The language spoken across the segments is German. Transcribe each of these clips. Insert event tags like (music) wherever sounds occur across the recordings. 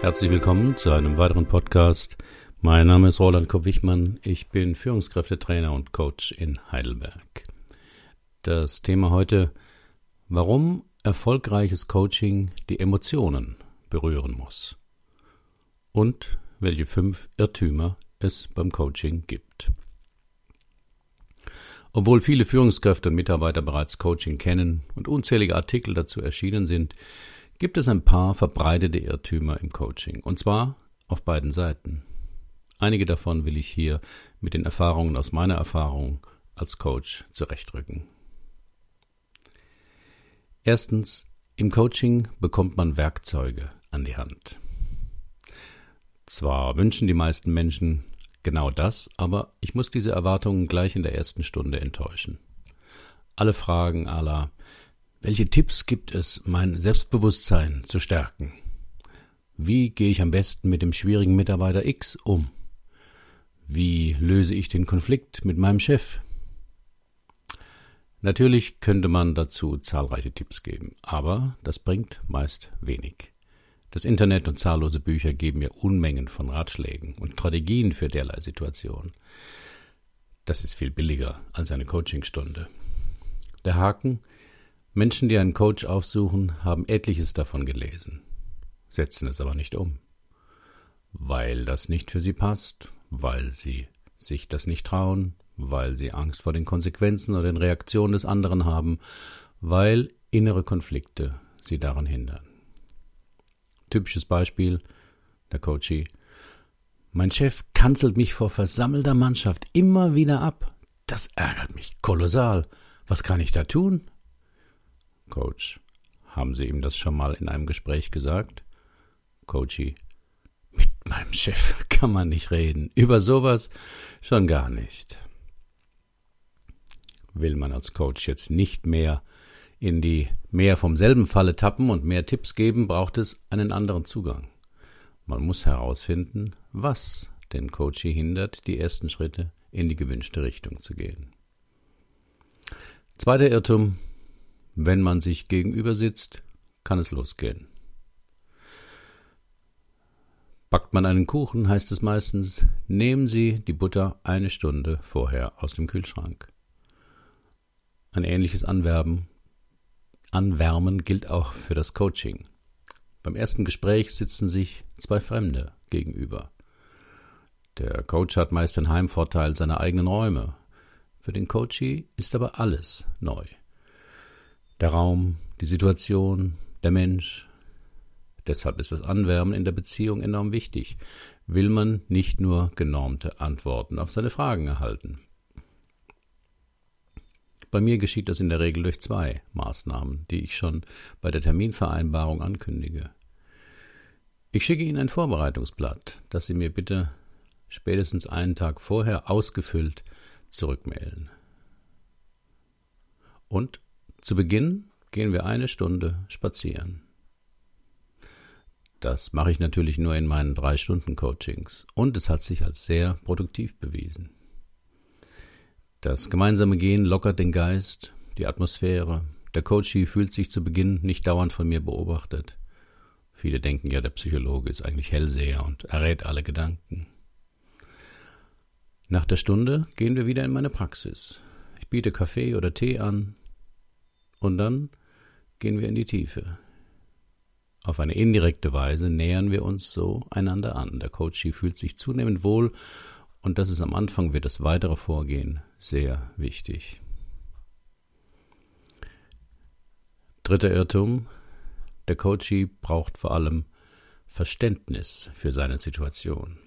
Herzlich willkommen zu einem weiteren Podcast. Mein Name ist Roland Kopp-Wichmann. Ich bin Führungskräftetrainer und Coach in Heidelberg. Das Thema heute, warum erfolgreiches Coaching die Emotionen berühren muss. Und welche fünf Irrtümer es beim Coaching gibt. Obwohl viele Führungskräfte und Mitarbeiter bereits Coaching kennen und unzählige Artikel dazu erschienen sind, gibt es ein paar verbreitete Irrtümer im Coaching, und zwar auf beiden Seiten. Einige davon will ich hier mit den Erfahrungen aus meiner Erfahrung als Coach zurechtrücken. Erstens, im Coaching bekommt man Werkzeuge an die Hand. Zwar wünschen die meisten Menschen genau das, aber ich muss diese Erwartungen gleich in der ersten Stunde enttäuschen. Alle Fragen aller welche Tipps gibt es, mein Selbstbewusstsein zu stärken? Wie gehe ich am besten mit dem schwierigen Mitarbeiter X um? Wie löse ich den Konflikt mit meinem Chef? Natürlich könnte man dazu zahlreiche Tipps geben, aber das bringt meist wenig. Das Internet und zahllose Bücher geben mir Unmengen von Ratschlägen und Strategien für derlei Situationen. Das ist viel billiger als eine Coachingstunde. Der Haken, Menschen, die einen Coach aufsuchen, haben etliches davon gelesen, setzen es aber nicht um, weil das nicht für sie passt, weil sie sich das nicht trauen, weil sie Angst vor den Konsequenzen oder den Reaktionen des anderen haben, weil innere Konflikte sie daran hindern. Typisches Beispiel, der Coachie. Mein Chef kanzelt mich vor versammelter Mannschaft immer wieder ab. Das ärgert mich kolossal. Was kann ich da tun? Coach. Haben Sie ihm das schon mal in einem Gespräch gesagt? Coachy. Mit meinem Chef (laughs) kann man nicht reden. Über sowas schon gar nicht. Will man als Coach jetzt nicht mehr in die mehr vom selben Falle tappen und mehr Tipps geben, braucht es einen anderen Zugang. Man muss herausfinden, was den Coachy hindert, die ersten Schritte in die gewünschte Richtung zu gehen. Zweiter Irrtum, wenn man sich gegenüber sitzt, kann es losgehen. Backt man einen Kuchen, heißt es meistens, nehmen Sie die Butter eine Stunde vorher aus dem Kühlschrank. Ein ähnliches Anwerben, Anwärmen gilt auch für das Coaching. Beim ersten Gespräch sitzen sich zwei Fremde gegenüber. Der Coach hat meist den Heimvorteil seiner eigenen Räume. Für den Coachee ist aber alles neu der Raum, die Situation, der Mensch. Deshalb ist das Anwärmen in der Beziehung enorm wichtig. Will man nicht nur genormte Antworten auf seine Fragen erhalten. Bei mir geschieht das in der Regel durch zwei Maßnahmen, die ich schon bei der Terminvereinbarung ankündige. Ich schicke Ihnen ein Vorbereitungsblatt, das Sie mir bitte spätestens einen Tag vorher ausgefüllt zurückmailen. Und zu Beginn gehen wir eine Stunde spazieren. Das mache ich natürlich nur in meinen drei Stunden Coachings und es hat sich als sehr produktiv bewiesen. Das gemeinsame Gehen lockert den Geist, die Atmosphäre. Der Coachie fühlt sich zu Beginn nicht dauernd von mir beobachtet. Viele denken ja, der Psychologe ist eigentlich Hellseher und errät alle Gedanken. Nach der Stunde gehen wir wieder in meine Praxis. Ich biete Kaffee oder Tee an, und dann gehen wir in die Tiefe. Auf eine indirekte Weise nähern wir uns so einander an. Der Coachie fühlt sich zunehmend wohl und das ist am Anfang wird das weitere Vorgehen sehr wichtig. Dritter Irrtum. Der Coachie braucht vor allem Verständnis für seine Situation.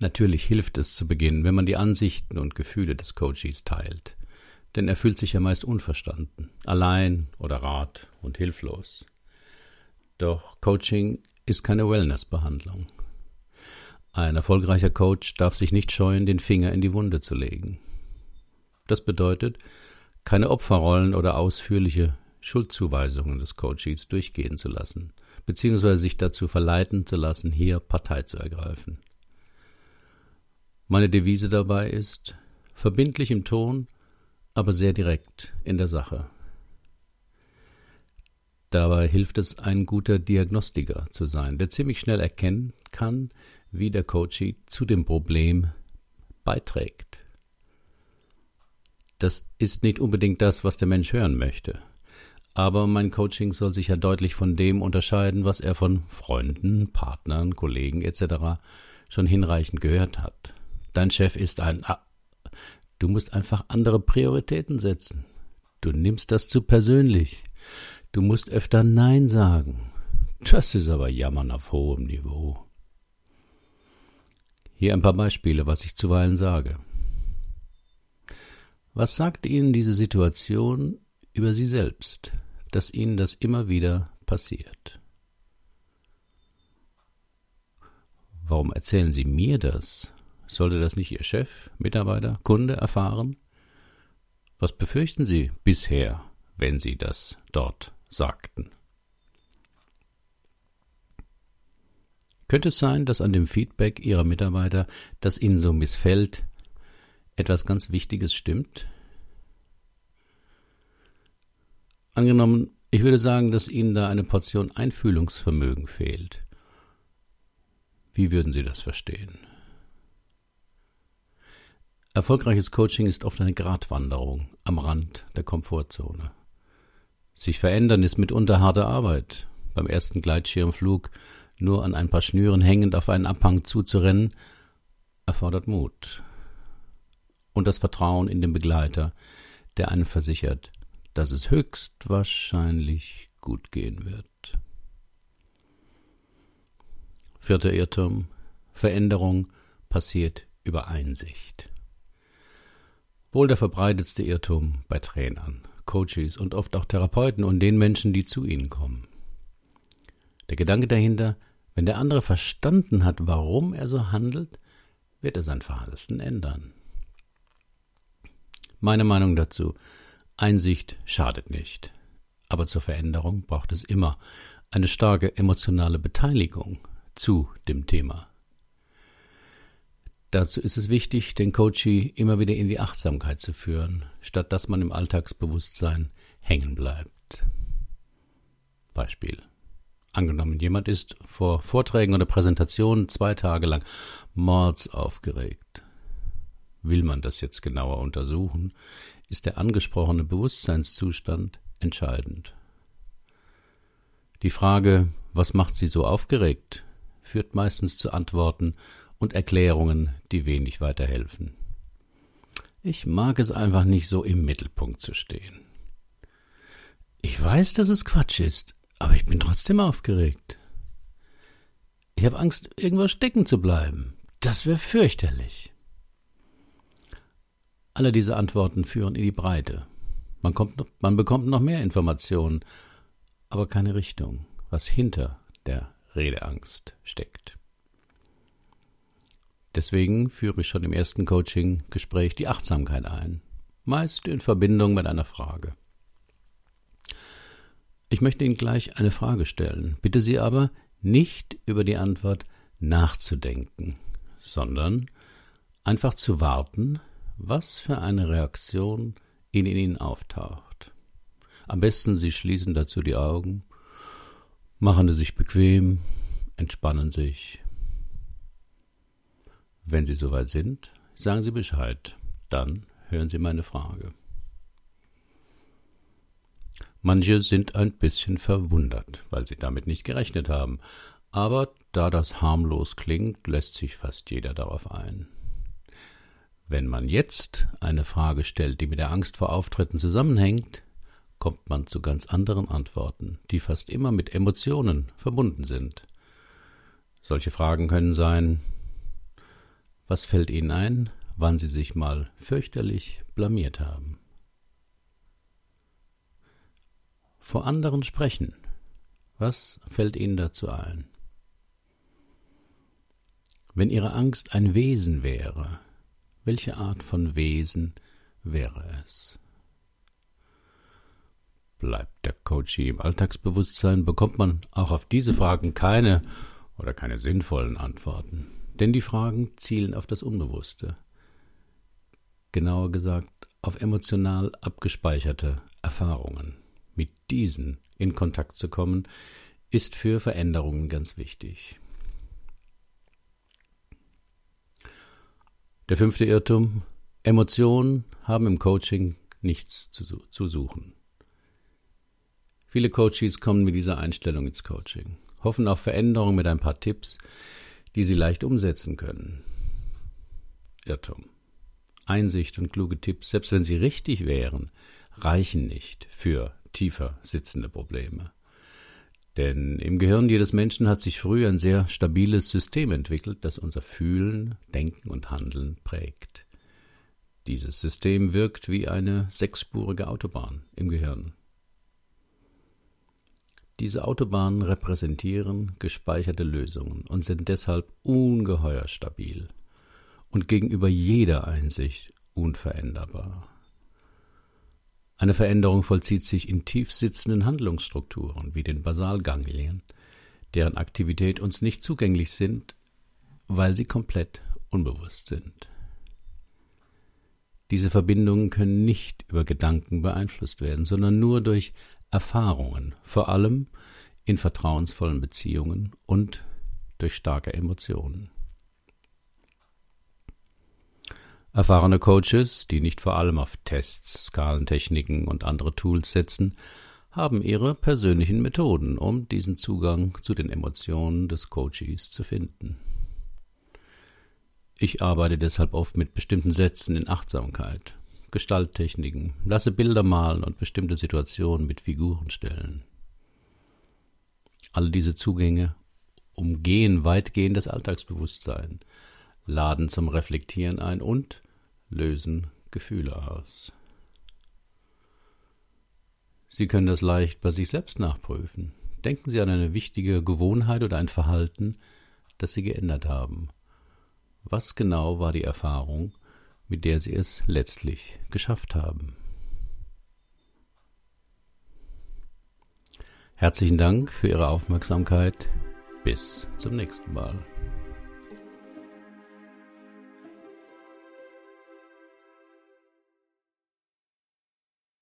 Natürlich hilft es zu Beginn, wenn man die Ansichten und Gefühle des Coaches teilt denn er fühlt sich ja meist unverstanden, allein oder rat und hilflos. Doch Coaching ist keine Wellness-Behandlung. Ein erfolgreicher Coach darf sich nicht scheuen, den Finger in die Wunde zu legen. Das bedeutet, keine Opferrollen oder ausführliche Schuldzuweisungen des Coaches durchgehen zu lassen, beziehungsweise sich dazu verleiten zu lassen, hier Partei zu ergreifen. Meine Devise dabei ist, verbindlich im Ton, aber sehr direkt in der Sache. Dabei hilft es, ein guter Diagnostiker zu sein, der ziemlich schnell erkennen kann, wie der Coachee zu dem Problem beiträgt. Das ist nicht unbedingt das, was der Mensch hören möchte. Aber mein Coaching soll sich ja deutlich von dem unterscheiden, was er von Freunden, Partnern, Kollegen etc. schon hinreichend gehört hat. Dein Chef ist ein... Du musst einfach andere Prioritäten setzen. Du nimmst das zu persönlich. Du musst öfter Nein sagen. Das ist aber Jammern auf hohem Niveau. Hier ein paar Beispiele, was ich zuweilen sage. Was sagt Ihnen diese Situation über Sie selbst, dass Ihnen das immer wieder passiert? Warum erzählen Sie mir das? Sollte das nicht Ihr Chef, Mitarbeiter, Kunde erfahren? Was befürchten Sie bisher, wenn Sie das dort sagten? Könnte es sein, dass an dem Feedback Ihrer Mitarbeiter, das Ihnen so missfällt, etwas ganz Wichtiges stimmt? Angenommen, ich würde sagen, dass Ihnen da eine Portion Einfühlungsvermögen fehlt. Wie würden Sie das verstehen? Erfolgreiches Coaching ist oft eine Gratwanderung am Rand der Komfortzone. Sich verändern ist mitunter harte Arbeit. Beim ersten Gleitschirmflug nur an ein paar Schnüren hängend auf einen Abhang zuzurennen, erfordert Mut und das Vertrauen in den Begleiter, der einen versichert, dass es höchstwahrscheinlich gut gehen wird. Vierter Irrtum. Veränderung passiert über Einsicht. Wohl der verbreitetste Irrtum bei Trainern, Coaches und oft auch Therapeuten und den Menschen, die zu ihnen kommen. Der Gedanke dahinter, wenn der andere verstanden hat, warum er so handelt, wird er sein Verhalten ändern. Meine Meinung dazu, Einsicht schadet nicht. Aber zur Veränderung braucht es immer eine starke emotionale Beteiligung zu dem Thema. Dazu ist es wichtig, den Coachee immer wieder in die Achtsamkeit zu führen, statt dass man im Alltagsbewusstsein hängen bleibt. Beispiel. Angenommen, jemand ist vor Vorträgen oder Präsentationen zwei Tage lang mords aufgeregt. Will man das jetzt genauer untersuchen, ist der angesprochene Bewusstseinszustand entscheidend. Die Frage, was macht sie so aufgeregt, führt meistens zu Antworten und Erklärungen, die wenig weiterhelfen. Ich mag es einfach nicht so im Mittelpunkt zu stehen. Ich weiß, dass es Quatsch ist, aber ich bin trotzdem aufgeregt. Ich habe Angst, irgendwo stecken zu bleiben. Das wäre fürchterlich. Alle diese Antworten führen in die Breite. Man, kommt, man bekommt noch mehr Informationen, aber keine Richtung, was hinter der Redeangst steckt. Deswegen führe ich schon im ersten Coaching-Gespräch die Achtsamkeit ein, meist in Verbindung mit einer Frage. Ich möchte Ihnen gleich eine Frage stellen, bitte Sie aber nicht über die Antwort nachzudenken, sondern einfach zu warten, was für eine Reaktion in Ihnen auftaucht. Am besten Sie schließen dazu die Augen, machen Sie sich bequem, entspannen sich. Wenn Sie soweit sind, sagen Sie Bescheid, dann hören Sie meine Frage. Manche sind ein bisschen verwundert, weil sie damit nicht gerechnet haben. Aber da das harmlos klingt, lässt sich fast jeder darauf ein. Wenn man jetzt eine Frage stellt, die mit der Angst vor Auftritten zusammenhängt, kommt man zu ganz anderen Antworten, die fast immer mit Emotionen verbunden sind. Solche Fragen können sein Was fällt Ihnen ein, wann Sie sich mal fürchterlich blamiert haben? vor anderen sprechen. Was fällt Ihnen dazu ein? Wenn Ihre Angst ein Wesen wäre, welche Art von Wesen wäre es? Bleibt der Coachie im Alltagsbewusstsein, bekommt man auch auf diese Fragen keine oder keine sinnvollen Antworten. Denn die Fragen zielen auf das Unbewusste. Genauer gesagt, auf emotional abgespeicherte Erfahrungen. Mit diesen in Kontakt zu kommen, ist für Veränderungen ganz wichtig. Der fünfte Irrtum. Emotionen haben im Coaching nichts zu, zu suchen. Viele Coaches kommen mit dieser Einstellung ins Coaching, hoffen auf Veränderung mit ein paar Tipps, die sie leicht umsetzen können. Irrtum. Einsicht und kluge Tipps, selbst wenn sie richtig wären, reichen nicht für tiefer sitzende Probleme. Denn im Gehirn jedes Menschen hat sich früh ein sehr stabiles System entwickelt, das unser Fühlen, Denken und Handeln prägt. Dieses System wirkt wie eine sechsspurige Autobahn im Gehirn. Diese Autobahnen repräsentieren gespeicherte Lösungen und sind deshalb ungeheuer stabil und gegenüber jeder Einsicht unveränderbar. Eine Veränderung vollzieht sich in tief sitzenden Handlungsstrukturen wie den Basalganglien, deren Aktivität uns nicht zugänglich sind, weil sie komplett unbewusst sind. Diese Verbindungen können nicht über Gedanken beeinflusst werden, sondern nur durch Erfahrungen, vor allem in vertrauensvollen Beziehungen und durch starke Emotionen. Erfahrene Coaches, die nicht vor allem auf Tests, Skalentechniken und andere Tools setzen, haben ihre persönlichen Methoden, um diesen Zugang zu den Emotionen des Coaches zu finden. Ich arbeite deshalb oft mit bestimmten Sätzen in Achtsamkeit, Gestalttechniken, lasse Bilder malen und bestimmte Situationen mit Figuren stellen. Alle diese Zugänge umgehen weitgehend das Alltagsbewusstsein, laden zum Reflektieren ein und lösen Gefühle aus. Sie können das leicht bei sich selbst nachprüfen. Denken Sie an eine wichtige Gewohnheit oder ein Verhalten, das Sie geändert haben. Was genau war die Erfahrung, mit der Sie es letztlich geschafft haben? Herzlichen Dank für Ihre Aufmerksamkeit. Bis zum nächsten Mal.